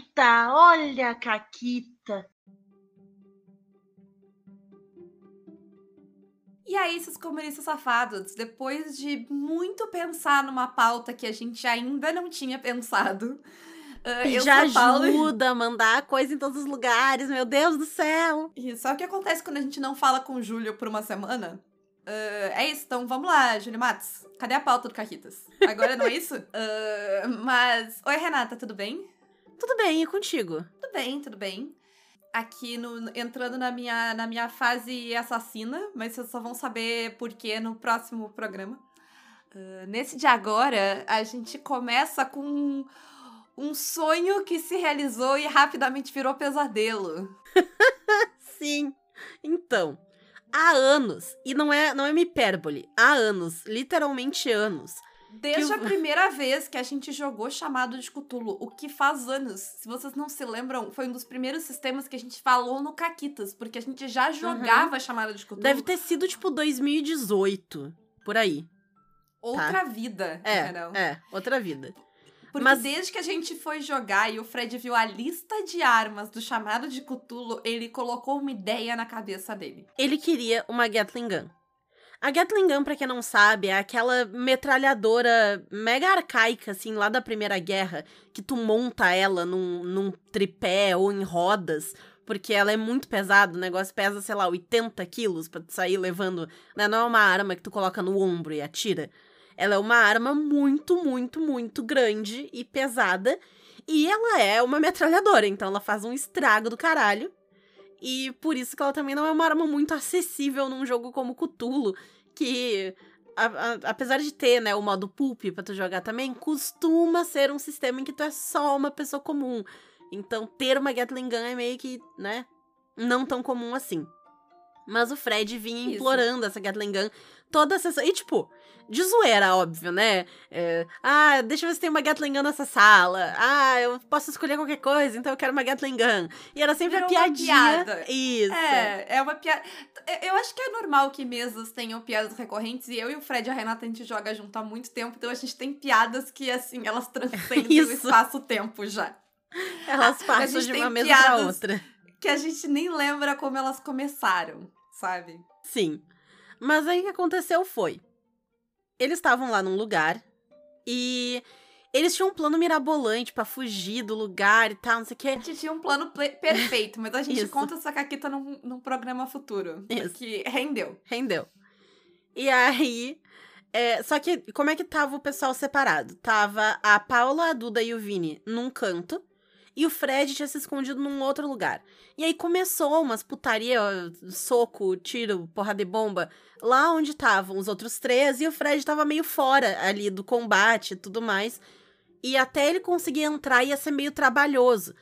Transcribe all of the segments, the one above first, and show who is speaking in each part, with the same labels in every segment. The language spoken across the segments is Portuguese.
Speaker 1: Caquita, olha a Caquita.
Speaker 2: E aí, esses comunistas safados, depois de muito pensar numa pauta que a gente ainda não tinha pensado,
Speaker 3: Uh, eu já ajuda a mandar coisa em todos os lugares, meu Deus do céu.
Speaker 2: E sabe o que acontece quando a gente não fala com o Júlio por uma semana? Uh, é isso, então vamos lá, Júlio Matos. Cadê a pauta do Caquitas? Agora não é isso? Uh, mas. Oi, Renata, tudo bem?
Speaker 3: Tudo bem, e contigo?
Speaker 2: Tudo bem, tudo bem. Aqui no, entrando na minha, na minha fase assassina, mas vocês só vão saber por quê no próximo programa. Uh, nesse de agora, a gente começa com um sonho que se realizou e rapidamente virou pesadelo.
Speaker 3: Sim. Então, há anos, e não é, não é uma hipérbole, há anos, literalmente anos.
Speaker 2: Desde a primeira vez que a gente jogou chamado de Cthulhu, o que faz anos. Se vocês não se lembram, foi um dos primeiros sistemas que a gente falou no Caquitas, porque a gente já jogava uhum. chamado de Cthulhu.
Speaker 3: Deve ter sido tipo 2018, por aí.
Speaker 2: Outra tá? vida,
Speaker 3: é, entendeu? É, outra vida.
Speaker 2: Porque Mas... desde que a gente foi jogar e o Fred viu a lista de armas do chamado de Cthulhu, ele colocou uma ideia na cabeça dele.
Speaker 3: Ele queria uma Gatling Gun. A Gatling Gun, pra quem não sabe, é aquela metralhadora mega arcaica, assim, lá da Primeira Guerra, que tu monta ela num, num tripé ou em rodas, porque ela é muito pesada, o negócio pesa, sei lá, 80 quilos pra tu sair levando. Né? Não é uma arma que tu coloca no ombro e atira. Ela é uma arma muito, muito, muito grande e pesada. E ela é uma metralhadora, então ela faz um estrago do caralho. E por isso que ela também não é uma arma muito acessível num jogo como Cthulhu, que a, a, apesar de ter, né, o modo pulp pra tu jogar também, costuma ser um sistema em que tu é só uma pessoa comum. Então ter uma Gatling Gun é meio que, né, não tão comum assim. Mas o Fred vinha implorando essa Gatling Gun toda a sessão. E, tipo, de zoeira, óbvio, né? É, ah, deixa eu ver se tem uma Gatling Gun nessa sala. Ah, eu posso escolher qualquer coisa, então eu quero uma Gatling Gun. E era sempre Virou a piadinha.
Speaker 2: Piada.
Speaker 3: Isso.
Speaker 2: É, é uma piada. Eu acho que é normal que mesas tenham piadas recorrentes. E eu e o Fred e a Renata, a gente joga junto há muito tempo. Então a gente tem piadas que, assim, elas transcendem o espaço-tempo já.
Speaker 3: Elas passam de uma mesa pra outra.
Speaker 2: Que a gente nem lembra como elas começaram, sabe?
Speaker 3: Sim. Mas aí o que aconteceu foi eles estavam lá num lugar e eles tinham um plano mirabolante para fugir do lugar e tal, não sei o quê.
Speaker 2: A gente tinha um plano perfeito, mas a gente conta essa caquita num, num programa futuro. Isso. Que rendeu.
Speaker 3: Rendeu. E aí. É, só que, como é que tava o pessoal separado? Tava a Paula, a Duda e o Vini num canto. E o Fred tinha se escondido num outro lugar. E aí começou umas putaria, soco, tiro, porra de bomba, lá onde estavam os outros três, e o Fred tava meio fora ali do combate e tudo mais. E até ele conseguir entrar ia ser meio trabalhoso.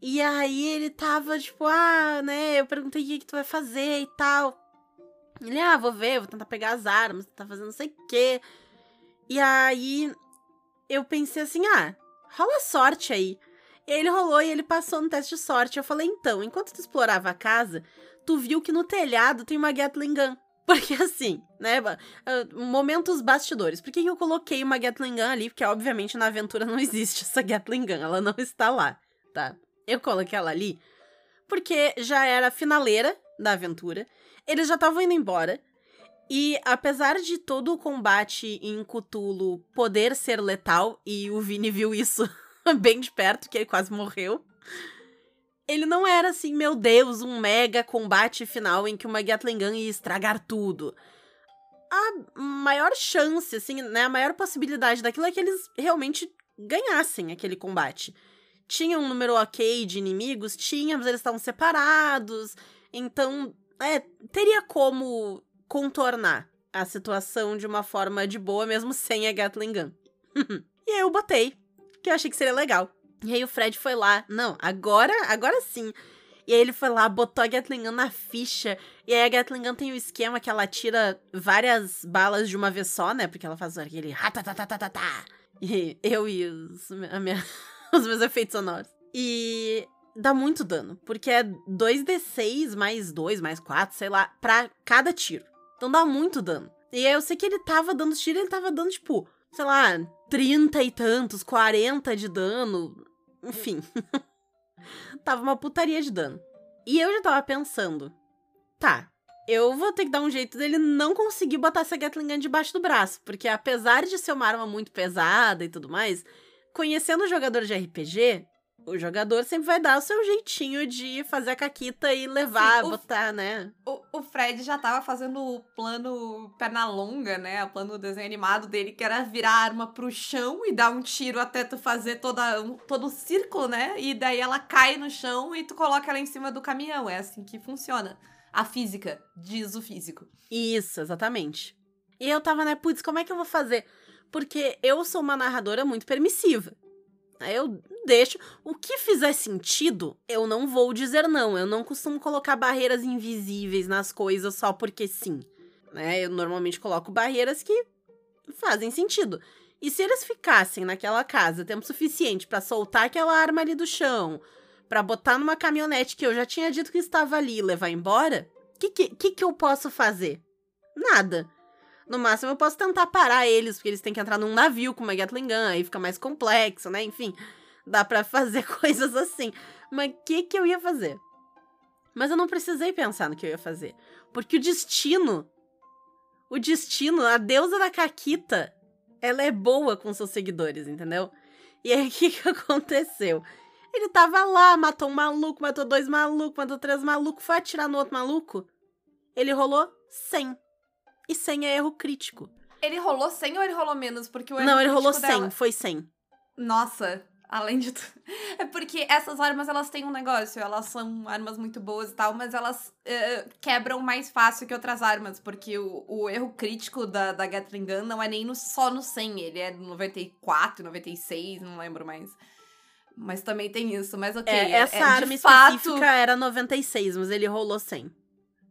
Speaker 3: E aí ele tava tipo, ah, né? Eu perguntei o que, que tu vai fazer e tal. Ele, ah, vou ver, vou tentar pegar as armas, tá fazendo não sei o quê. E aí eu pensei assim, ah, rola sorte aí. Ele rolou e ele passou no teste de sorte. Eu falei, então, enquanto tu explorava a casa, tu viu que no telhado tem uma Gatling Gun. Porque assim, né? Ah, momentos bastidores. Por que eu coloquei uma Gatling Gun ali? Porque, obviamente, na aventura não existe essa Gatling Gun. Ela não está lá, tá? Eu coloquei ela ali porque já era a finaleira da aventura. Eles já estavam indo embora. E apesar de todo o combate em Cthulhu poder ser letal, e o Vini viu isso bem de perto, que ele quase morreu. Ele não era assim, meu Deus, um mega combate final em que uma Gatling Gun ia estragar tudo. A maior chance, assim, né, a maior possibilidade daquilo é que eles realmente ganhassem aquele combate. Tinha um número ok de inimigos? Tinha, mas eles estavam separados. Então, é, teria como contornar a situação de uma forma de boa, mesmo sem a Gatling Gun. e aí eu botei que eu achei que seria legal. E aí o Fred foi lá, não, agora, agora sim. E aí ele foi lá, botou a Gatling Gun na ficha. E aí a Gatling Gun tem o um esquema que ela tira várias balas de uma vez só, né? Porque ela faz aquele ratatatatata. E eu e os, minha, os meus efeitos sonoros. E dá muito dano, porque é 2d6 mais 2, mais 4, sei lá, pra cada tiro. Então dá muito dano. E aí eu sei que ele tava dando tiro, ele tava dando, tipo, sei lá, trinta e tantos, quarenta de dano. Enfim. tava uma putaria de dano. E eu já tava pensando, tá, eu vou ter que dar um jeito dele não conseguir botar essa Gatling Gun debaixo do braço, porque apesar de ser uma arma muito pesada e tudo mais, conhecendo o jogador de RPG, o jogador sempre vai dar o seu jeitinho de fazer a caquita e levar,
Speaker 2: Sim, o-
Speaker 3: botar, né?
Speaker 2: O, o Fred já tava fazendo o plano perna longa, né? O plano desenho animado dele, que era virar a arma pro chão e dar um tiro até tu fazer toda, um, todo o círculo, né? E daí ela cai no chão e tu coloca ela em cima do caminhão. É assim que funciona. A física, diz o físico.
Speaker 3: Isso, exatamente. E eu tava, né, putz, como é que eu vou fazer? Porque eu sou uma narradora muito permissiva. Eu deixo. O que fizer sentido, eu não vou dizer não. Eu não costumo colocar barreiras invisíveis nas coisas só porque sim. Né? Eu normalmente coloco barreiras que fazem sentido. E se eles ficassem naquela casa tempo suficiente pra soltar aquela arma ali do chão, pra botar numa caminhonete que eu já tinha dito que estava ali e levar embora, o que, que, que, que eu posso fazer? Nada. No máximo, eu posso tentar parar eles, porque eles têm que entrar num navio com uma Gatling Gun, aí fica mais complexo, né? Enfim, dá pra fazer coisas assim. Mas o que, que eu ia fazer? Mas eu não precisei pensar no que eu ia fazer. Porque o destino. O destino, a deusa da Caquita, ela é boa com seus seguidores, entendeu? E aí, o que, que aconteceu? Ele tava lá, matou um maluco, matou dois malucos, matou três malucos, foi atirar no outro maluco. Ele rolou 100. E 100 é erro crítico.
Speaker 2: Ele rolou 100 ou ele rolou menos? Porque o erro
Speaker 3: Não, ele rolou
Speaker 2: crítico
Speaker 3: 100,
Speaker 2: dela-
Speaker 3: foi 100.
Speaker 2: Nossa, além de tudo. É porque essas armas, elas têm um negócio. Elas são armas muito boas e tal, mas elas eh, quebram mais fácil que outras armas. Porque o, o erro crítico da, da Gatling Gun não é nem no, só no 100. Ele é no 94, 96, não lembro mais. Mas também tem isso. Mas ok.
Speaker 3: É, essa
Speaker 2: é,
Speaker 3: arma
Speaker 2: fato,
Speaker 3: específica era 96, mas ele rolou 100.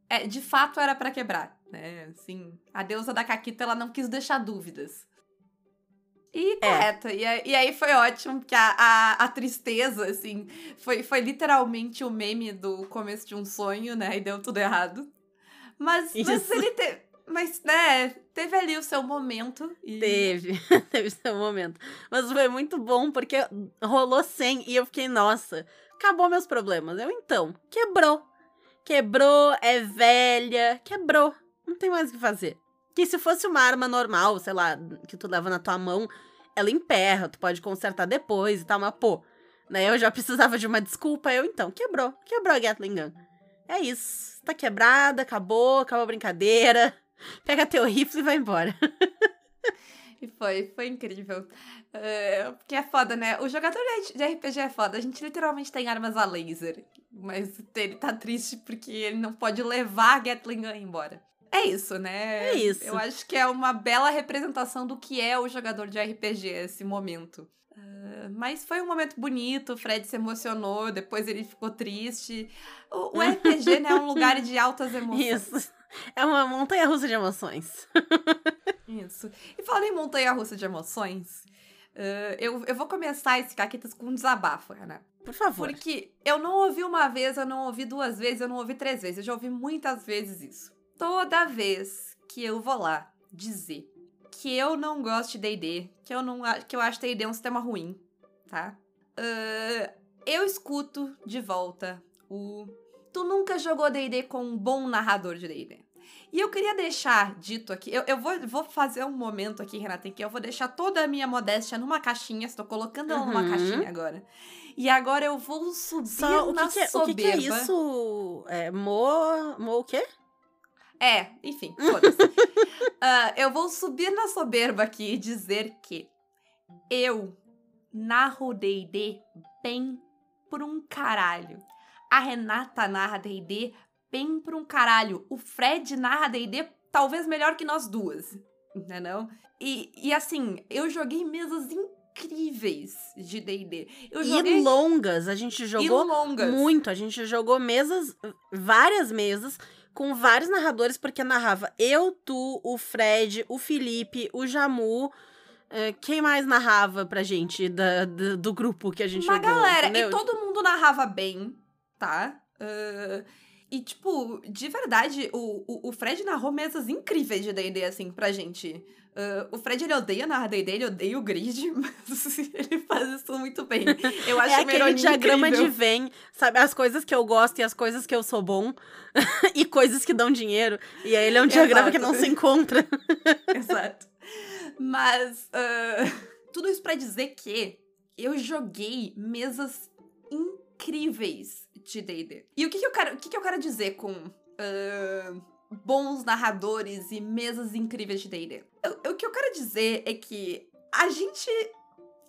Speaker 2: é, de fato era pra quebrar, né? Assim, a deusa da Caquita, ela não quis deixar dúvidas. E
Speaker 3: É.
Speaker 2: correto. E, aí- e aí foi ótimo, porque a, a, a tristeza, assim, foi, foi literalmente o meme do começo de um sonho, né? E deu tudo errado. Mas, mas ele teve. Mas, né, teve ali o seu momento. E...
Speaker 3: Teve, teve seu momento. Mas foi muito bom, porque rolou 100 e eu fiquei, nossa, acabou meus problemas. Eu, então, quebrou. Quebrou, é velha, quebrou. Não tem mais o que fazer. Que se fosse uma arma normal, sei lá, que tu leva na tua mão, ela emperra, tu pode consertar depois e tal, mas pô, né, eu já precisava de uma desculpa, eu então, quebrou, quebrou a Gatling Gun. É isso, tá quebrada, acabou, acabou a brincadeira. Pega teu rifle e vai embora.
Speaker 2: E foi, foi incrível. É, porque é foda, né? O jogador de RPG é foda. A gente literalmente tem armas a laser. Mas ele tá triste porque ele não pode levar a Gatling Gun embora. É isso, né?
Speaker 3: É isso.
Speaker 2: Eu acho que é uma bela representação do que é o jogador de RPG esse momento. É, mas foi um momento bonito, o Fred se emocionou, depois ele ficou triste. O, o RPG, né, é um lugar de altas emoções.
Speaker 3: Isso. É uma montanha russa de emoções.
Speaker 2: Isso. E falando em montanha russa de emoções, eh, eu, eu vou começar esse Caquitas com um desabafo, Ana.
Speaker 3: Por favor.
Speaker 2: Porque eu não ouvi uma vez, eu não ouvi duas vezes, eu não ouvi três vezes. Eu já ouvi muitas vezes isso. Toda vez que eu vou lá dizer que eu não gosto de D&D, que eu, não, que eu acho D&D um sistema ruim, tá? Eh, eu escuto de volta o... Tu nunca jogou D&D com um bom narrador de D&D. E eu queria deixar dito aqui, eu, eu vou, vou fazer um momento aqui, Renata, em que eu vou deixar toda a minha modéstia numa caixinha, estou colocando ela numa
Speaker 3: Uhum.
Speaker 2: caixinha agora. E agora eu vou subir
Speaker 3: Só, o
Speaker 2: na
Speaker 3: que, que é, o
Speaker 2: soberba.
Speaker 3: que, que é isso? É, mo, mo o quê?
Speaker 2: É, enfim, foda-se. Ah, eu vou subir na soberba aqui e dizer que eu narro D&D bem por um caralho. A Renata narra D&D bem por um caralho. O Fred narra D&D talvez melhor que nós duas, entendeu? E, e assim, eu joguei mesas incríveis de D&D. Joguei
Speaker 3: E longas, a gente jogou muito. A gente jogou mesas, várias mesas, com vários narradores, porque narrava eu, tu, o Fred, o Felipe, o Jamu. eh, quem mais narrava pra gente da, da- do grupo que a gente
Speaker 2: Uma
Speaker 3: jogou?
Speaker 2: galera.
Speaker 3: entendeu?
Speaker 2: E todo mundo narrava bem, tá? Ah, e, tipo, de verdade, o, o, o Fred narrou mesas incríveis de D&D, assim, pra gente. Uh, o Fred, ele odeia narrar D&D, ele odeia o grid, mas ele faz isso muito bem. Eu acho
Speaker 3: é aquele diagrama
Speaker 2: incrível.
Speaker 3: de Venn, sabe? As coisas que eu gosto e as coisas que eu sou bom. e coisas que dão dinheiro. E aí ele é um diagrama que não se encontra.
Speaker 2: Exato. Mas, uh, tudo isso pra dizer que eu joguei mesas incríveis de D&D. E o que, que, eu quero, o que, que eu quero dizer com uh, bons narradores e mesas incríveis de D&D? O que eu quero dizer é que a gente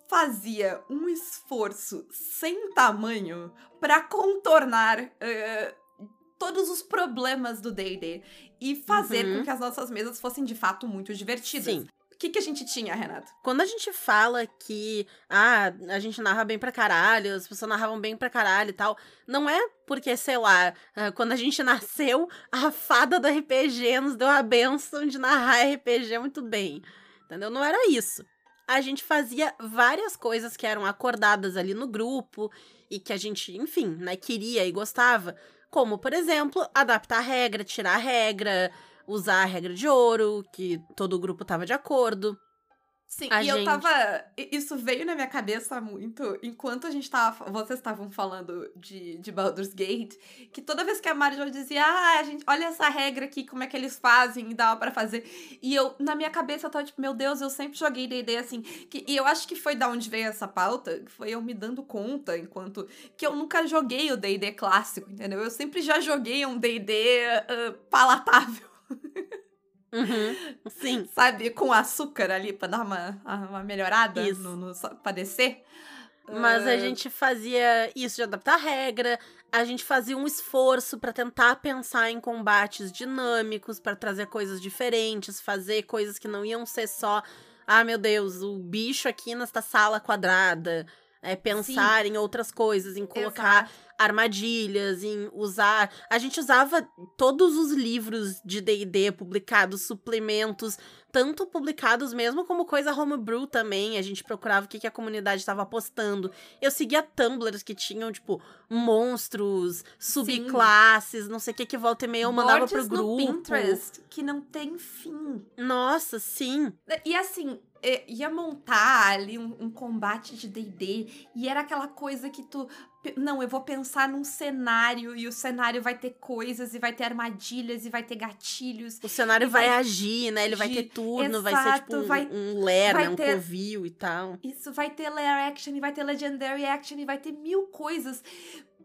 Speaker 2: fazia um esforço sem tamanho para contornar uh, todos os problemas do D&D e fazer
Speaker 3: Uhum.
Speaker 2: com que as nossas mesas fossem de fato muito divertidas.
Speaker 3: Sim.
Speaker 2: O que, que a gente tinha, Renato?
Speaker 3: Quando a gente fala que ah, a gente narra bem pra caralho, as pessoas narravam bem pra caralho e tal, não é porque, sei lá, ah, quando a gente nasceu, a fada do RPG nos deu a benção de narrar RPG muito bem. Entendeu? Não era isso. A gente fazia várias coisas que eram acordadas ali no grupo e que a gente, enfim, né, queria e gostava. Como, por exemplo, adaptar a regra, tirar a regra, usar a regra de ouro, que todo o grupo tava de acordo.
Speaker 2: Sim,
Speaker 3: A
Speaker 2: e eu
Speaker 3: gente-
Speaker 2: tava. i- Isso veio na minha cabeça muito enquanto a gente tava. Vocês estavam falando de, de Baldur's Gate, que toda vez que a Marjorie dizia, ah, a gente, olha essa regra aqui, como é que eles fazem e dava pra fazer. E eu, na minha cabeça, eu tava tipo, meu Deus, eu sempre joguei DD assim. Que, e eu acho que foi da onde veio essa pauta, que foi eu me dando conta, enquanto. Que eu nunca joguei o DD clássico, entendeu? Eu sempre já joguei um DD ah, palatável.
Speaker 3: Uhum, sim.
Speaker 2: sabe, com açúcar ali pra dar uma, uma melhorada
Speaker 3: Isso.
Speaker 2: no, no, pra descer.
Speaker 3: Mas a
Speaker 2: Ah,
Speaker 3: gente fazia isso de adaptar a regra, a gente fazia um esforço pra tentar pensar em combates dinâmicos, pra trazer coisas diferentes, fazer coisas que não iam ser só, ah, meu Deus, o bicho aqui nesta sala quadrada. É pensar em outras coisas, em colocar
Speaker 2: Exato.
Speaker 3: armadilhas, em usar. A gente usava todos os livros de DD publicados, suplementos, tanto publicados mesmo como coisa homebrew também. A gente procurava o que, que a comunidade estava postando. Eu seguia tumblers que tinham, tipo, monstros, subclasses, não sei o que, que volta e meia eu mandava pro
Speaker 2: Boards no
Speaker 3: grupo.
Speaker 2: Pinterest, que não tem fim.
Speaker 3: Nossa, sim.
Speaker 2: E assim, ia montar ali um, um combate de D&D e era aquela coisa que tu... Não, eu vou pensar num cenário e o cenário vai ter coisas e vai ter armadilhas e vai ter gatilhos.
Speaker 3: O cenário vai,
Speaker 2: vai
Speaker 3: agir, né? Ele vai ter turno, vai ser
Speaker 2: Exato,
Speaker 3: tipo um,
Speaker 2: vai-
Speaker 3: um lair, né? Um
Speaker 2: ter-
Speaker 3: covil e tal.
Speaker 2: Isso vai ter layer action, e vai ter legendary action, e vai ter mil coisas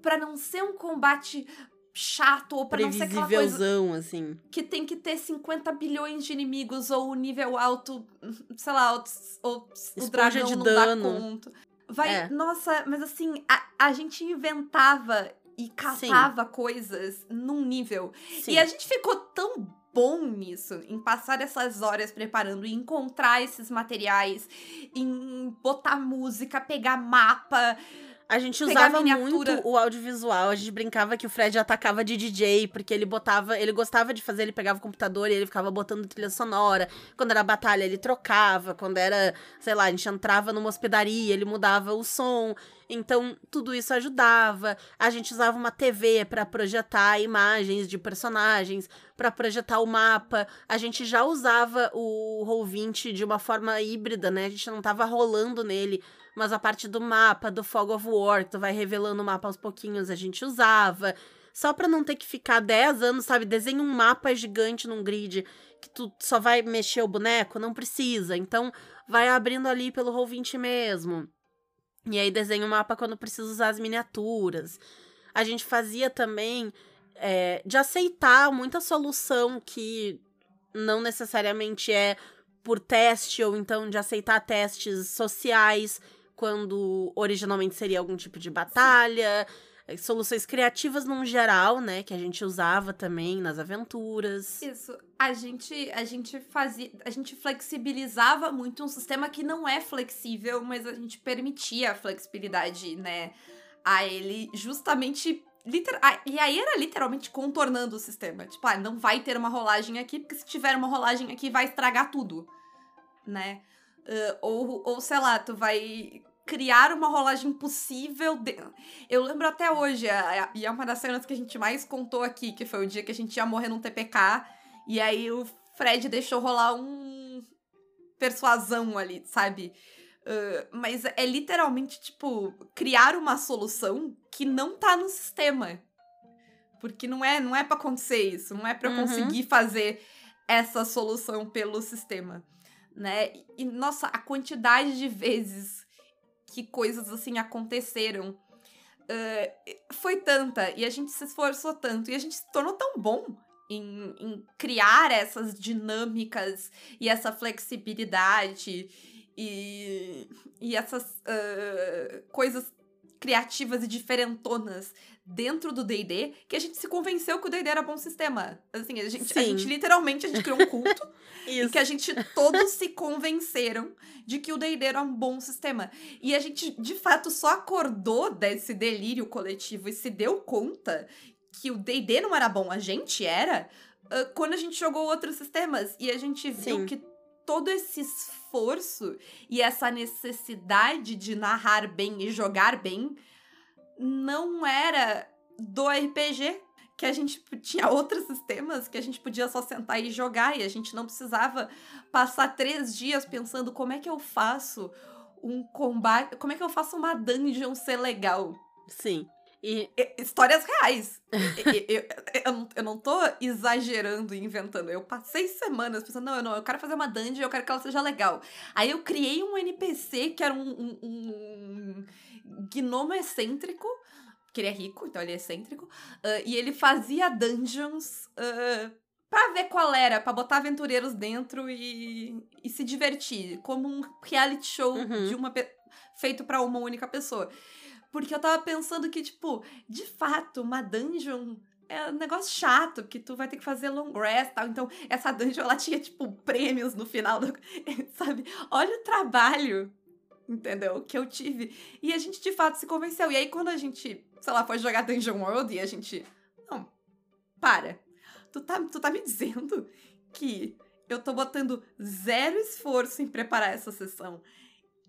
Speaker 2: pra não ser um combate chato ou pra não ser aquela coisa
Speaker 3: assim.
Speaker 2: que tem que ter 50 bilhões de inimigos ou o nível alto, sei lá, ou, ou o dragão
Speaker 3: de
Speaker 2: não
Speaker 3: dano.
Speaker 2: dá conta. Vai,
Speaker 3: É.
Speaker 2: nossa, mas assim, a, a gente inventava e catava coisas num nível.
Speaker 3: Sim.
Speaker 2: E a gente ficou tão bom nisso, em passar essas horas preparando, em encontrar esses materiais, em botar música, pegar mapa.
Speaker 3: A gente usava
Speaker 2: miniatura.
Speaker 3: muito o audiovisual. A gente brincava que o Fred atacava de DJ, porque ele botava. Ele gostava de fazer, ele pegava o computador e ele ficava botando trilha sonora. Quando era batalha, ele trocava. Quando era, sei lá, a gente entrava numa hospedaria, ele mudava o som. Então, tudo isso ajudava. A gente usava uma TV pra projetar imagens de personagens, pra projetar o mapa. A gente já usava o Roll20 de uma forma híbrida, né? A gente não tava rolando nele mas a parte do mapa, do Fog of War, que tu vai revelando o mapa aos pouquinhos, a gente usava. Só pra não ter que ficar 10 anos, sabe? Desenha um mapa gigante num grid que tu só vai mexer o boneco, não precisa. Então, vai abrindo ali pelo Roll20 mesmo. E aí desenha o mapa quando precisa usar as miniaturas. A gente fazia também é, de aceitar muita solução que não necessariamente é por teste, ou então de aceitar testes sociais, quando originalmente seria algum tipo de batalha. eh, Soluções criativas num geral, né? Que a gente usava também nas aventuras.
Speaker 2: Isso. A gente, a gente fazia. A gente flexibilizava muito um sistema que não é flexível, mas a gente permitia a flexibilidade, né? A ele justamente. Liter... ah, e aí era literalmente contornando o sistema. Tipo, ah, não vai ter uma rolagem aqui, porque se tiver uma rolagem aqui vai estragar tudo. Né? Ah, ou, ou, sei lá, tu vai criar uma rolagem possível. De... Eu lembro até hoje, e é uma das cenas que a gente mais contou aqui, que foi o dia que a gente ia morrer num TPK, e aí o Fred deixou rolar um persuasão ali, sabe? Uh, mas é literalmente, tipo, criar uma solução que não tá no sistema. Porque não é, não é para acontecer isso, não é para uhum. conseguir fazer essa solução pelo sistema, né? E nossa, a quantidade de vezes que coisas assim aconteceram. Uh, foi tanta e a gente se esforçou tanto e a gente se tornou tão bom em, em criar essas dinâmicas e essa flexibilidade e, e essas uh, coisas criativas e diferentonas dentro do D&D que a gente se convenceu que o D&D era bom sistema. Assim, a gente, a gente literalmente, a gente criou um culto e que a gente todos se convenceram de que o D&D era um bom sistema. E a gente, de fato, só acordou desse delírio coletivo e se deu conta que o D&D não era bom, a gente era, uh, quando a gente jogou outros sistemas. E a gente viu Sim. que todo esse esforço e essa necessidade de narrar bem e jogar bem não era do RPG. Que a gente tinha outros sistemas que a gente podia só sentar e jogar e a gente não precisava passar três dias pensando como é que eu faço um combate, como é que eu faço uma dungeon ser legal.
Speaker 3: Sim.
Speaker 2: E histórias reais. eu, eu, eu, não tô exagerando e inventando. Eu passei semanas pensando, não, eu não, eu quero fazer uma dungeon, eu quero que ela seja legal. Aí eu criei um NPC que era um, um, um gnomo excêntrico, que ele é rico, então ele é excêntrico, uh, e ele fazia dungeons uh, pra ver qual era, pra botar aventureiros dentro e, e se divertir, como um reality show uhum. de uma feito para uma única pessoa. Porque eu tava pensando que, tipo, de fato, uma dungeon é um negócio chato, porque tu vai ter que fazer long rest e tal. Então, essa dungeon, ela tinha, tipo, prêmios no final, do, sabe? Olha o trabalho, entendeu? Que eu tive. E a gente, de fato, se convenceu. E aí, quando a gente, sei lá, foi jogar Dungeon World e a gente... Não, para. Tu tá, tu tá me dizendo que eu tô botando zero esforço em preparar essa sessão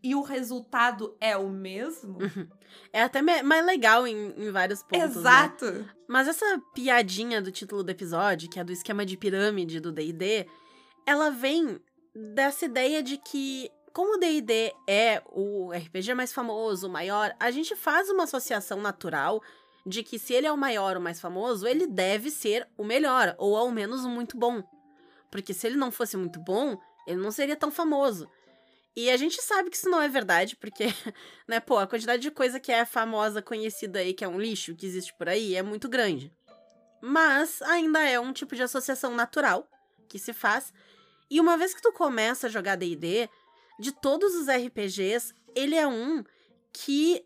Speaker 2: e o resultado é o mesmo.
Speaker 3: Uhum. É até mais legal em, em vários pontos.
Speaker 2: Né? Exato.
Speaker 3: Né? Mas essa piadinha do título do episódio, que é do esquema de pirâmide do DD, ela vem dessa ideia de que, como o DD é o RPG mais famoso, o maior, a gente faz uma associação natural de que se ele é o maior, o mais famoso, ele deve ser o melhor, ou ao menos muito bom. Porque se ele não fosse muito bom, ele não seria tão famoso. E a gente sabe que isso não é verdade, porque, né, pô, a quantidade de coisa que é famosa, conhecida aí, que é um lixo, que existe por aí, é muito grande. Mas ainda é um tipo de associação natural que se faz. E uma vez que tu começa a jogar DD, de todos os RPGs, ele é um que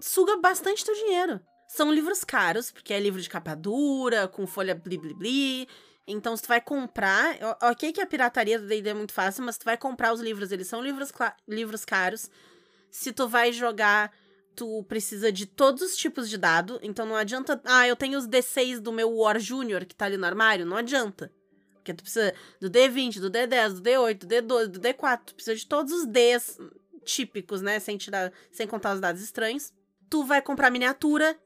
Speaker 3: suga bastante teu dinheiro. São livros caros, porque é livro de capa dura, com folha bli bli bli, então, se tu vai comprar, ok que a pirataria do D&D é muito fácil, mas tu vai comprar os livros, eles são livros, livros caros. Se tu vai jogar, tu precisa de todos os tipos de dado, então não adianta, ah, eu tenho os D6 do meu War Junior que tá ali no armário, não adianta. Porque tu precisa do D20, do D10, do D8, do D12, do D4, tu precisa de todos os Ds típicos, né, sem tirar, sem contar os dados estranhos. Tu vai comprar miniatura,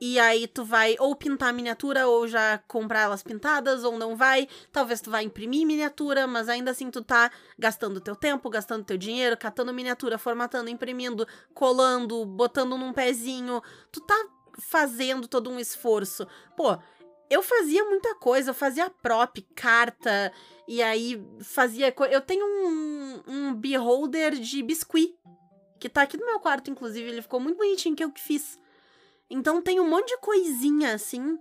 Speaker 3: e aí tu vai ou pintar a miniatura ou já comprar elas pintadas ou não vai. Talvez tu vai imprimir miniatura, mas ainda assim tu tá gastando teu tempo, gastando teu dinheiro, catando miniatura, formatando, imprimindo, colando, botando num pezinho. Tu tá fazendo todo um esforço. Pô, eu fazia muita coisa, eu fazia prop, carta, e aí fazia. Eu tenho um, um beholder de biscuit, que tá aqui no meu quarto, inclusive, ele ficou muito bonitinho que eu que fiz. Então tem um monte de coisinha assim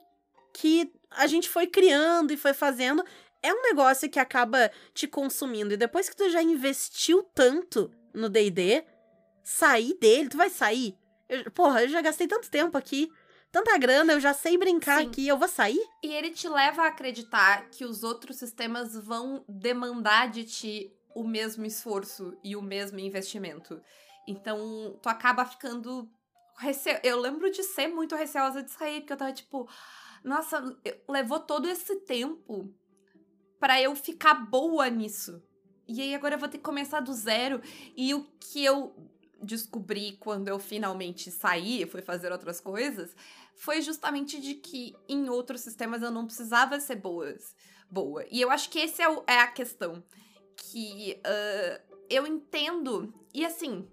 Speaker 3: que a gente foi criando e foi fazendo. É um negócio que acaba te consumindo. E depois que tu já investiu tanto no DD, sair dele, tu vai sair. Eu, porra, eu já gastei tanto tempo aqui tanta grana, eu já sei brincar Sim. aqui, eu vou sair?
Speaker 2: E ele te leva a acreditar que os outros sistemas vão demandar de ti o mesmo esforço e o mesmo investimento. Então, tu acaba ficando rece... eu lembro de ser muito receosa de sair, porque eu tava tipo, nossa, levou todo esse tempo para eu ficar boa nisso. E aí agora eu vou ter que começar do zero. E o que eu descobri quando eu finalmente saí e fui fazer outras coisas foi justamente de que em outros sistemas eu não precisava ser boas, boa. E eu acho que esse é, é a questão. Que uh, eu entendo. E assim,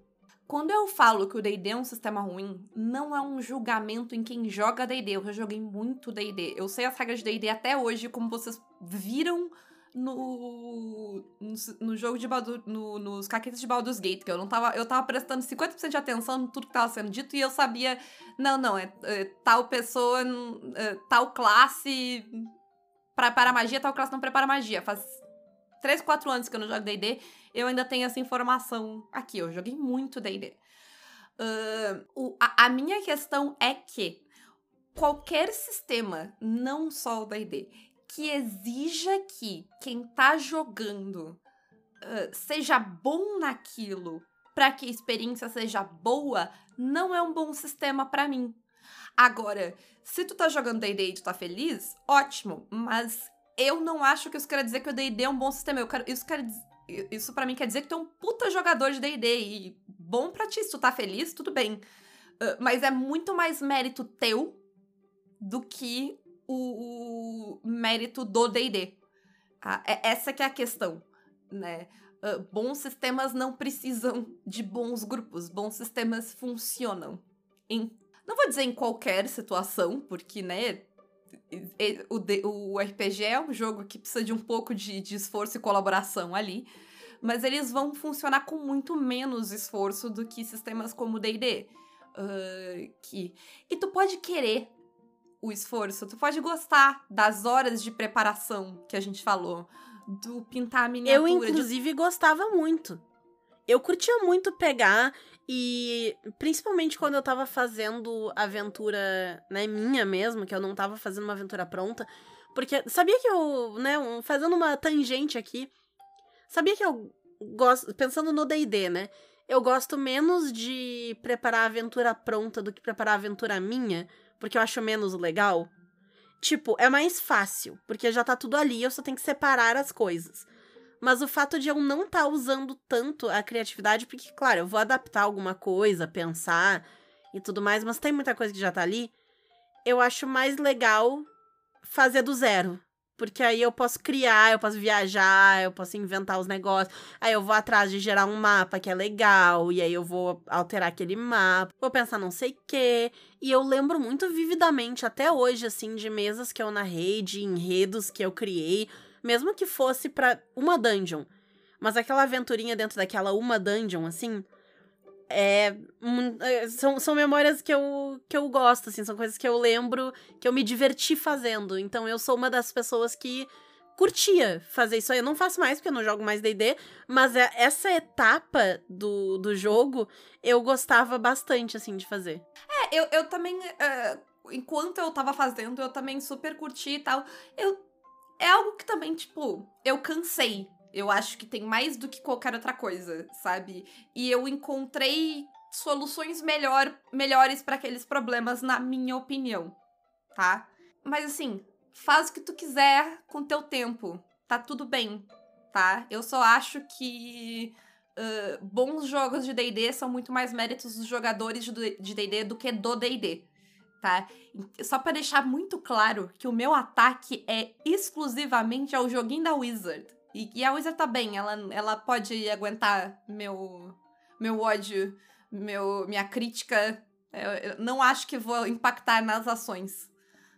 Speaker 2: quando eu falo que o DD é um sistema ruim, não é um julgamento em quem joga DD. Eu já joguei muito DD. Eu sei as regras de DD até hoje, como vocês viram no, no, no jogo de Baldur, no, nos caquetes de Baldur's Gate, que eu não tava, eu tava prestando 50% de atenção em tudo que tava sendo dito e eu sabia, não, não, é, é tal pessoa, é, tal classe prepara magia, tal classe não prepara magia. Faz 3, 4 anos que eu não jogo D&D, eu ainda tenho essa informação aqui, eu joguei muito D&D. Uh, a, a minha questão é que qualquer sistema, não só o D&D, que exija que quem tá jogando uh, seja bom naquilo para que a experiência seja boa, não é um bom sistema para mim. Agora, se tu tá jogando D&D e tu tá feliz, ótimo, mas eu não acho que isso quer dizer que o D&D é um bom sistema. Eu quero, isso quer isso para mim quer dizer que tu é um puta jogador de D&D e bom pra ti, se tu tá feliz, tudo bem. Uh, mas é muito mais mérito teu do que o, o mérito do D&D. Ah, é, essa que é a questão, né? Uh, bons sistemas não precisam de bons grupos. Bons sistemas funcionam. Em, não vou dizer em qualquer situação, porque, né? O, o RPG é um jogo que precisa de um pouco de, de esforço e colaboração ali. Mas eles vão funcionar com muito menos esforço do que sistemas como o D&D. Uh, que... E tu pode querer o esforço. Tu pode gostar das horas de preparação que a gente falou, do pintar a miniatura.
Speaker 3: Eu, inclusive, de... gostava muito. Eu curtia muito pegar e principalmente quando eu tava fazendo aventura, né, minha mesmo, que eu não tava fazendo uma aventura pronta. Porque sabia que eu, né, fazendo uma tangente aqui, sabia que eu gosto, pensando no D&D, né, eu gosto menos de preparar a aventura pronta do que preparar a aventura minha, porque eu acho menos legal. Tipo, é mais fácil, porque já tá tudo ali, eu só tenho que separar as coisas. Mas o fato de eu não estar tá usando tanto a criatividade, porque, claro, eu vou adaptar alguma coisa, pensar e tudo mais, mas tem muita coisa que já tá ali. Eu acho mais legal fazer do zero. Porque aí eu posso criar, eu posso viajar, eu posso inventar os negócios. Aí eu vou atrás de gerar um mapa que é legal, e aí eu vou alterar aquele mapa, vou pensar não sei o quê. E eu lembro muito vividamente, até hoje, assim, de mesas que eu narrei, de enredos que eu criei, mesmo que fosse para uma dungeon. Mas aquela aventurinha dentro daquela uma dungeon, assim, é, é, são, são memórias que eu, que eu gosto, assim, são coisas que eu lembro, que eu me diverti fazendo. Então eu sou uma das pessoas que curtia fazer isso aí. Eu não faço mais porque eu não jogo mais D&D, mas é, essa etapa do, do jogo eu gostava bastante, assim, de fazer.
Speaker 2: É, eu, eu também, uh, enquanto eu tava fazendo, eu também super curti e tal. Eu, é algo que também, tipo, eu cansei eu acho que tem mais do que qualquer outra coisa, sabe? E eu encontrei soluções melhor, melhores para aqueles problemas, na minha opinião, tá? Mas assim, faz o que tu quiser com teu tempo, tá tudo bem, tá? Eu só acho que uh, bons jogos de D&D são muito mais méritos dos jogadores de D&D do que do D&D, tá? Só para deixar muito claro que o meu ataque é exclusivamente ao joguinho da Wizard, e, e a Wizard tá bem, ela, ela pode aguentar meu, meu ódio, meu, minha crítica. Eu, eu não acho que vou impactar nas ações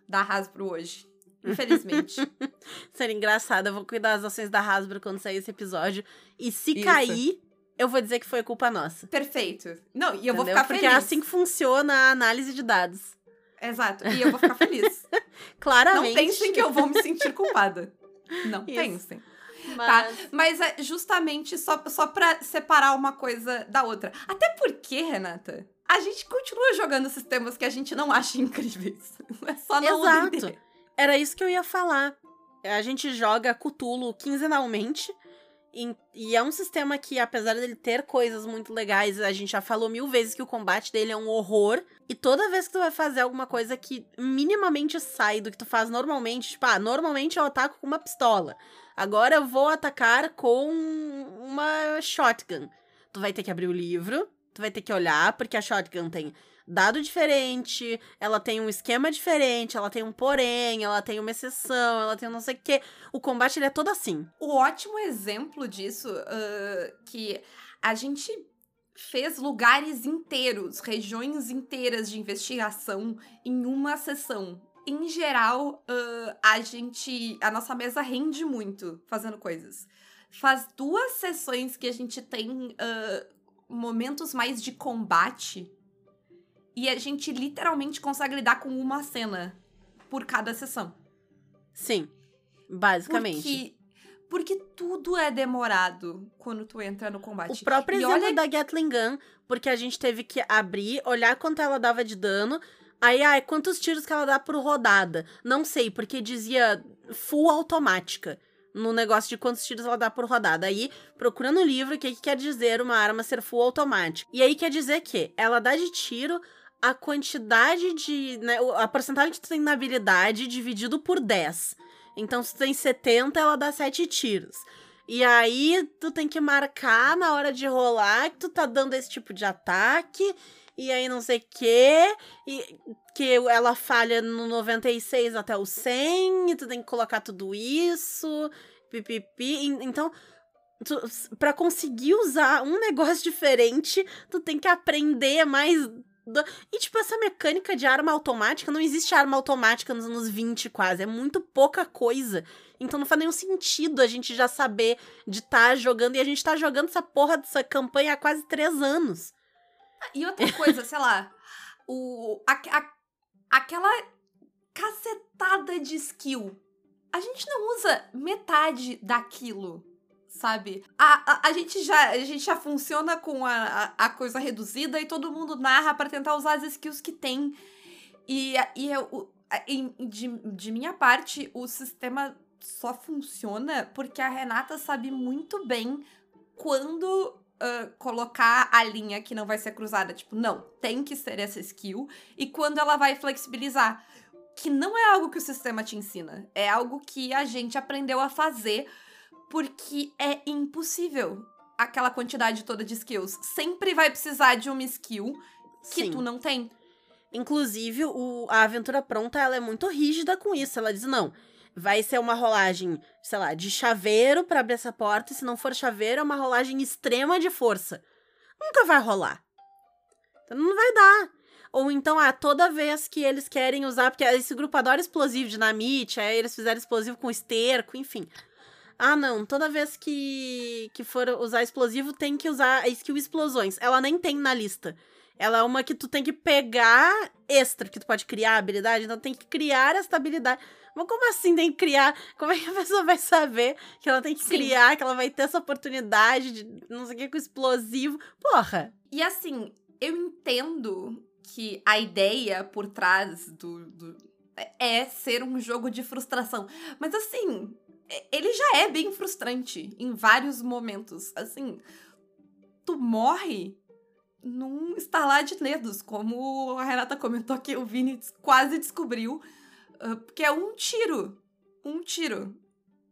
Speaker 2: da Hasbro hoje. Infelizmente.
Speaker 3: Seria engraçado. Eu vou cuidar das ações da Hasbro quando sair esse episódio. E se Isso. cair, eu vou dizer que foi culpa nossa.
Speaker 2: Perfeito. Não, e eu Entendeu? vou ficar
Speaker 3: Porque
Speaker 2: feliz.
Speaker 3: Porque é assim que funciona a análise de dados.
Speaker 2: Exato. E eu vou ficar feliz.
Speaker 3: Claramente.
Speaker 2: Não pensem que eu vou me sentir culpada. Não Isso. pensem. Mas... Tá? Mas é justamente só, só pra separar uma coisa da outra. Até porque, Renata, a gente continua jogando sistemas que a gente não acha incríveis. É só não
Speaker 3: Exato. Entender. Era isso que eu ia falar. A gente joga Cthulhu quinzenalmente. E, é um sistema que, apesar dele ter coisas muito legais, a gente já falou mil vezes que o combate dele é um horror. E toda vez que tu vai fazer alguma coisa que minimamente sai do que tu faz normalmente, tipo, ah, normalmente eu ataco com uma pistola. Agora eu vou atacar com uma shotgun. Tu vai ter que abrir o livro, tu vai ter que olhar, porque a shotgun tem dado diferente, ela tem um esquema diferente, ela tem um porém, ela tem uma exceção, ela tem um não sei o quê. O combate ele é todo assim.
Speaker 2: O ótimo exemplo disso, uh, que a gente fez lugares inteiros, regiões inteiras de investigação em uma sessão. Em geral, uh, a gente. A nossa mesa rende muito fazendo coisas. Faz duas sessões que a gente tem uh, momentos mais de combate. E a gente literalmente consegue lidar com uma cena por cada sessão.
Speaker 3: Sim. Basicamente.
Speaker 2: Porque porque tudo é demorado quando tu entra no combate.
Speaker 3: O próprio
Speaker 2: E
Speaker 3: exemplo
Speaker 2: olha-
Speaker 3: da Gatling Gun, porque a gente teve que abrir, olhar quanto ela dava de dano. Aí, ai, quantos tiros que ela dá por rodada? Não sei, porque dizia full automática no negócio de quantos tiros ela dá por rodada. Aí, procurando no livro, o que, que quer dizer uma arma ser full automática. E aí quer dizer que ela dá de tiro a quantidade de. Né, a porcentagem que tu tem na habilidade dividido por 10. Então, se tu tem 70, ela dá 7 tiros. E aí, tu tem que marcar na hora de rolar que tu tá dando esse tipo de ataque. E aí, não sei o quê. E que ela falha no 96 até o 100. E tu tem que colocar tudo isso. Pipipi. Então, tu, pra conseguir usar um negócio diferente, tu tem que aprender mais. Do- E, tipo, essa mecânica de arma automática, não existe arma automática nos anos 20 quase. É muito pouca coisa. Então não faz nenhum sentido a gente já saber de estar jogando. E a gente tá jogando essa porra dessa campanha há quase três anos.
Speaker 2: E outra coisa, sei lá, o, a, a- aquela cacetada de skill. A gente não usa metade daquilo, sabe? A, a, a gente, já, a gente já funciona com a, a, a coisa reduzida e todo mundo narra pra tentar usar as skills que tem. E, e eu, de, de minha parte, o sistema só funciona porque a Renata sabe muito bem quando ah, colocar a linha que não vai ser cruzada. Tipo, não, tem que ser essa skill. E quando ela vai flexibilizar. Que não é algo que o sistema te ensina. É algo que a gente aprendeu a fazer porque é impossível aquela quantidade toda de skills. Sempre vai precisar de uma skill que
Speaker 3: Sim.
Speaker 2: tu não tem.
Speaker 3: Inclusive, o, a aventura pronta, ela é muito rígida com isso. Ela diz, não, vai ser uma rolagem, sei lá, de chaveiro pra abrir essa porta. E se não for chaveiro, é uma rolagem extrema de força. Nunca vai rolar. Então, não vai dar. Ou então, ah, toda vez que eles querem usar, porque esse grupo adora explosivo, dinamite, aí eles fizeram explosivo com esterco, enfim. Ah, não, toda vez que, que for usar explosivo, tem que usar a skill explosões. Ela nem tem na lista. Ela é uma que tu tem que pegar extra, que tu pode criar habilidade, então tem que criar essa habilidade. Mas como assim tem que criar? Como é que a pessoa vai saber que ela tem que
Speaker 2: Sim.
Speaker 3: criar, que ela vai ter essa oportunidade de não sei o que com explosivo? Porra!
Speaker 2: E assim, eu entendo que a ideia por trás do, do- é ser um jogo de frustração. Mas assim, ele já é bem frustrante em vários momentos. Assim, tu morre num estalar de dedos, como a Renata comentou que o Vini quase descobriu, ah, porque é um tiro. Um tiro.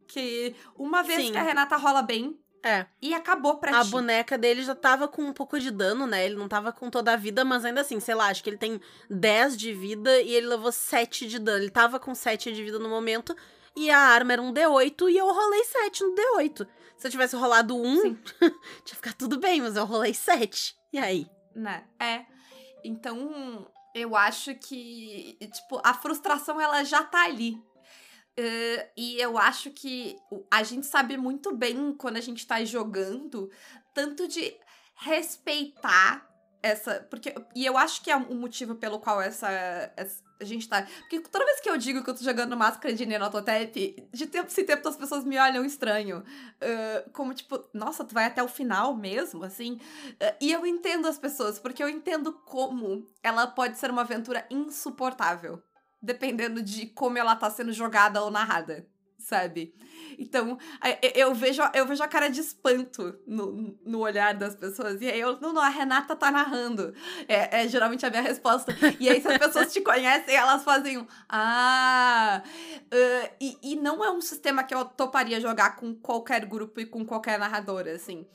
Speaker 2: Que uma vez
Speaker 3: Sim.
Speaker 2: que a Renata rola bem,
Speaker 3: É.
Speaker 2: e acabou pra
Speaker 3: A
Speaker 2: ti.
Speaker 3: boneca dele já tava com um pouco de dano, né? Ele não tava com toda a vida, mas ainda assim, sei lá, acho que ele tem 10 de vida e ele levou 7 de dano. Ele tava com 7 de vida no momento e a arma era um D8 e eu rolei 7 no D8. Se eu tivesse rolado 1,
Speaker 2: Sim.
Speaker 3: tinha ficado tudo bem, mas eu rolei 7. E aí?
Speaker 2: né? É. Então, eu acho que, tipo, a frustração ela já tá ali. Eh, e eu acho que a gente sabe muito bem quando a gente tá jogando, tanto de respeitar essa. Porque, e eu acho que é o motivo pelo qual essa, essa- a gente tá. Porque toda vez que eu digo que eu tô jogando máscara de Nenototep, de tempo em tempo as pessoas me olham estranho. Eh, como tipo, nossa, tu vai até o final mesmo, assim. Eh, E eu entendo as pessoas, porque eu entendo como ela pode ser uma aventura insuportável, dependendo de como ela tá sendo jogada ou narrada, sabe? Então, eu vejo, eu vejo a cara de espanto no, no olhar das pessoas. E aí eu, não, não, a Renata tá narrando. É, é geralmente a minha resposta. E aí, se as pessoas te conhecem, elas fazem um. Ah! ah", e, e não é um sistema que eu toparia jogar com qualquer grupo e com qualquer narradora, assim.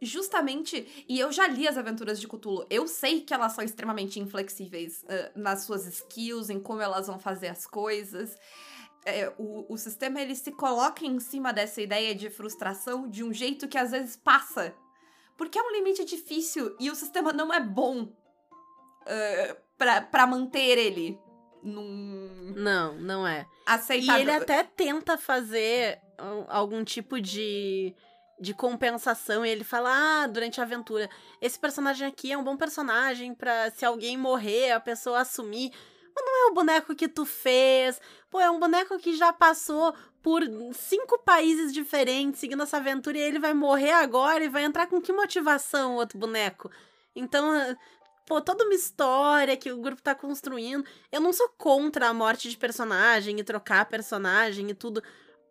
Speaker 2: justamente. E eu já li as aventuras de Cthulhu. Eu sei que elas são extremamente inflexíveis uh, nas suas skills, em como elas vão fazer as coisas. É, o, o sistema ele se coloca em cima dessa ideia de frustração de um jeito que às vezes passa. Porque é um limite difícil e o sistema não é bom uh, pra, pra manter ele num.
Speaker 3: Não, não é.
Speaker 2: Aceitável.
Speaker 3: E ele até tenta fazer algum tipo de de compensação e ele fala: "Ah, durante a aventura, esse personagem aqui é um bom personagem para se alguém morrer, a pessoa assumir. Mas não é o boneco que tu fez. Pô, é um boneco que já passou por cinco países diferentes seguindo essa aventura e ele vai morrer agora e vai entrar com que motivação o outro boneco? Então, pô, toda uma história que o grupo tá construindo. Eu não sou contra a morte de personagem e trocar personagem e tudo,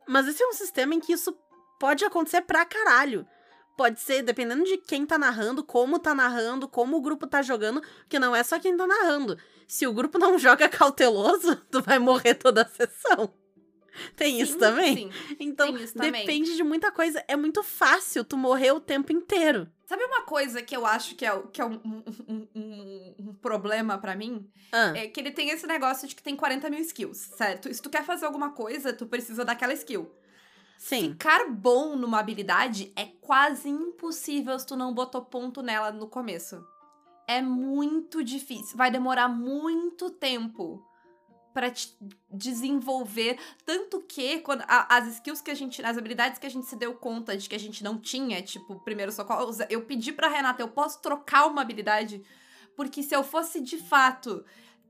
Speaker 3: mas esse é um sistema em que isso pode acontecer pra caralho. Pode ser, dependendo de quem tá narrando, como tá narrando, como o grupo tá jogando, que não é só quem tá narrando. Se o grupo não joga cauteloso, tu vai morrer toda a sessão. Tem
Speaker 2: Sim,
Speaker 3: isso também?
Speaker 2: sim.
Speaker 3: Então,
Speaker 2: Tem isso também.
Speaker 3: depende de muita coisa. É muito fácil tu morrer o tempo inteiro.
Speaker 2: Sabe uma coisa que eu acho que é, que é um, um- um- um problema pra mim?
Speaker 3: Ah,
Speaker 2: É que ele tem esse negócio de que tem 40 mil skills, certo? E se tu quer fazer alguma coisa, tu precisa daquela skill.
Speaker 3: Sim.
Speaker 2: Ficar bom numa habilidade é quase impossível se tu não botou ponto nela no começo. É muito difícil. Vai demorar muito tempo te desenvolver. Tanto que quando a- as skills que a gente. As habilidades que a gente se deu conta de que a gente não tinha, tipo, primeiro socorro. Eu pedi pra Renata, eu posso trocar uma habilidade? Porque se eu fosse de fato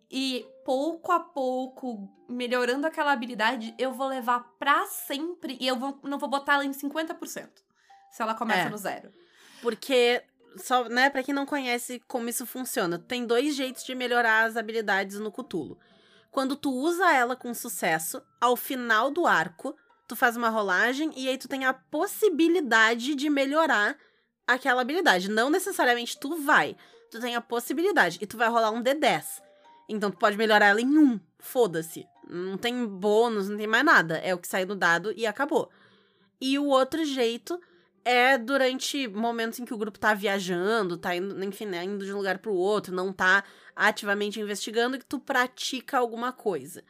Speaker 2: e pouco a pouco melhorando aquela habilidade, eu vou levar pra sempre e eu vou, não vou botar ela em 50%. Se ela começa
Speaker 3: É.
Speaker 2: no zero.
Speaker 3: Porque, só, né, pra quem não conhece como isso funciona, tem dois jeitos de melhorar as habilidades no Cutulo. Quando tu usa ela com sucesso, ao final do arco, tu faz uma rolagem e aí tu tem a possibilidade de melhorar aquela habilidade. Não necessariamente tu vai, tu tem a possibilidade e tu vai rolar um D10. Então tu pode melhorar ela em um, foda-se. Não tem bônus, não tem mais nada. É o que sai no dado e acabou. E o outro jeito é durante momentos em que o grupo tá viajando, tá indo, enfim, né, indo de um lugar pro outro, não tá ativamente investigando, que tu pratica alguma coisa.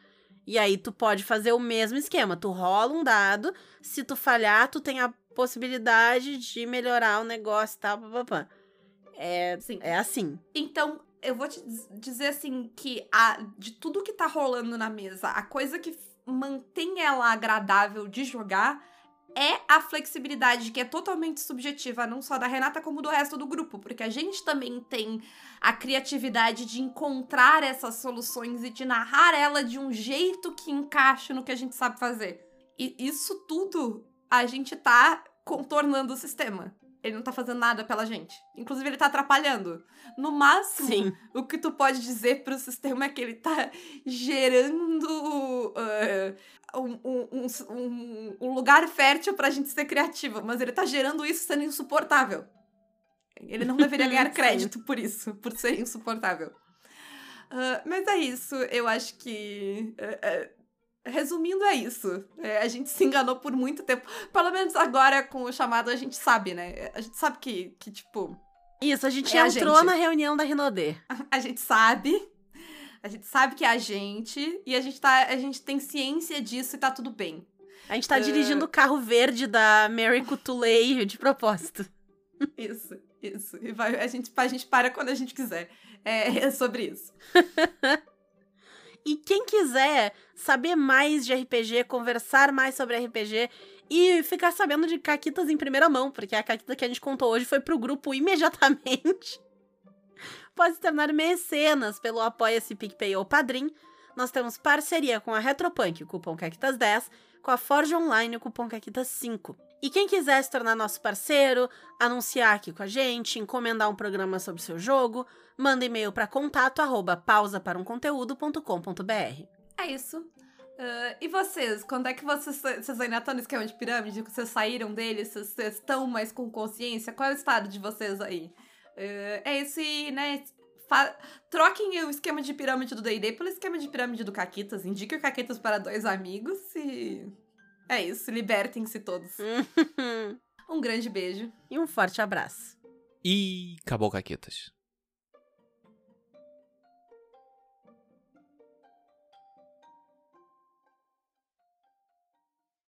Speaker 3: E aí tu pode fazer o mesmo esquema. Tu rola um dado, se tu falhar, tu tem a possibilidade de melhorar o negócio e tal, papapá. É,
Speaker 2: Sim.
Speaker 3: é assim.
Speaker 2: Então, eu vou te diz- dizer assim que a, de tudo que tá rolando na mesa, a coisa que mantém ela agradável de jogar é a flexibilidade, que é totalmente subjetiva, não só da Renata, como do resto do grupo, porque a gente também tem a criatividade de encontrar essas soluções e de narrar ela de um jeito que encaixe no que a gente sabe fazer. E isso tudo a gente tá contornando o sistema. Ele não tá fazendo nada pela gente. Inclusive, ele tá atrapalhando. No máximo,
Speaker 3: Sim.
Speaker 2: o que tu pode dizer pro sistema é que ele tá gerando ah, um, um- um- um- lugar fértil pra gente ser criativa, mas ele tá gerando isso sendo insuportável. Ele não deveria ganhar crédito por isso, por ser insuportável. Ah, mas é isso, eu acho que. é, Resumindo, é isso. É, a gente se enganou por muito tempo. Pelo menos agora com o chamado a gente sabe, né? A gente sabe que, que tipo,
Speaker 3: Isso, a gente
Speaker 2: É a
Speaker 3: entrou
Speaker 2: gente.
Speaker 3: na reunião da Rinodê.
Speaker 2: a gente sabe. A gente sabe que é a gente. E a gente, tá, a gente tem ciência disso e tá tudo bem.
Speaker 3: A gente tá
Speaker 2: É.
Speaker 3: dirigindo o carro verde da Mary Cutulei de propósito.
Speaker 2: Isso, isso. E vai, a, gente, a gente para quando a gente quiser. É, é sobre isso.
Speaker 3: E quem quiser saber mais de RPG, conversar mais sobre RPG e ficar sabendo de caquitas em primeira mão, porque a caquita que a gente contou hoje foi pro grupo imediatamente, pode se tornar mecenas pelo Apoia-se PicPay ou Padrim. Nós temos parceria com a Retropunk, cupom Caquitas10, com a Forge Online, cupom Caquitas5. E quem quiser se tornar nosso parceiro, anunciar aqui com a gente, encomendar um programa sobre seu jogo, manda e-mail para contato arroba pausa para um conteúdo.com.br.
Speaker 2: É isso. Ah, e vocês? Quando é que vocês, vocês ainda estão no esquema de pirâmide? Vocês saíram dele? Vocês, vocês estão mais com consciência? Qual é o estado de vocês aí? Ah, é isso e, né? fa- Troquem o esquema de pirâmide do D&D pelo esquema de pirâmide do Caquitas. Indique o Caquitas para dois amigos e... É isso, libertem-se todos. Um grande beijo.
Speaker 3: E um forte abraço.
Speaker 4: E acabou, Caquetas.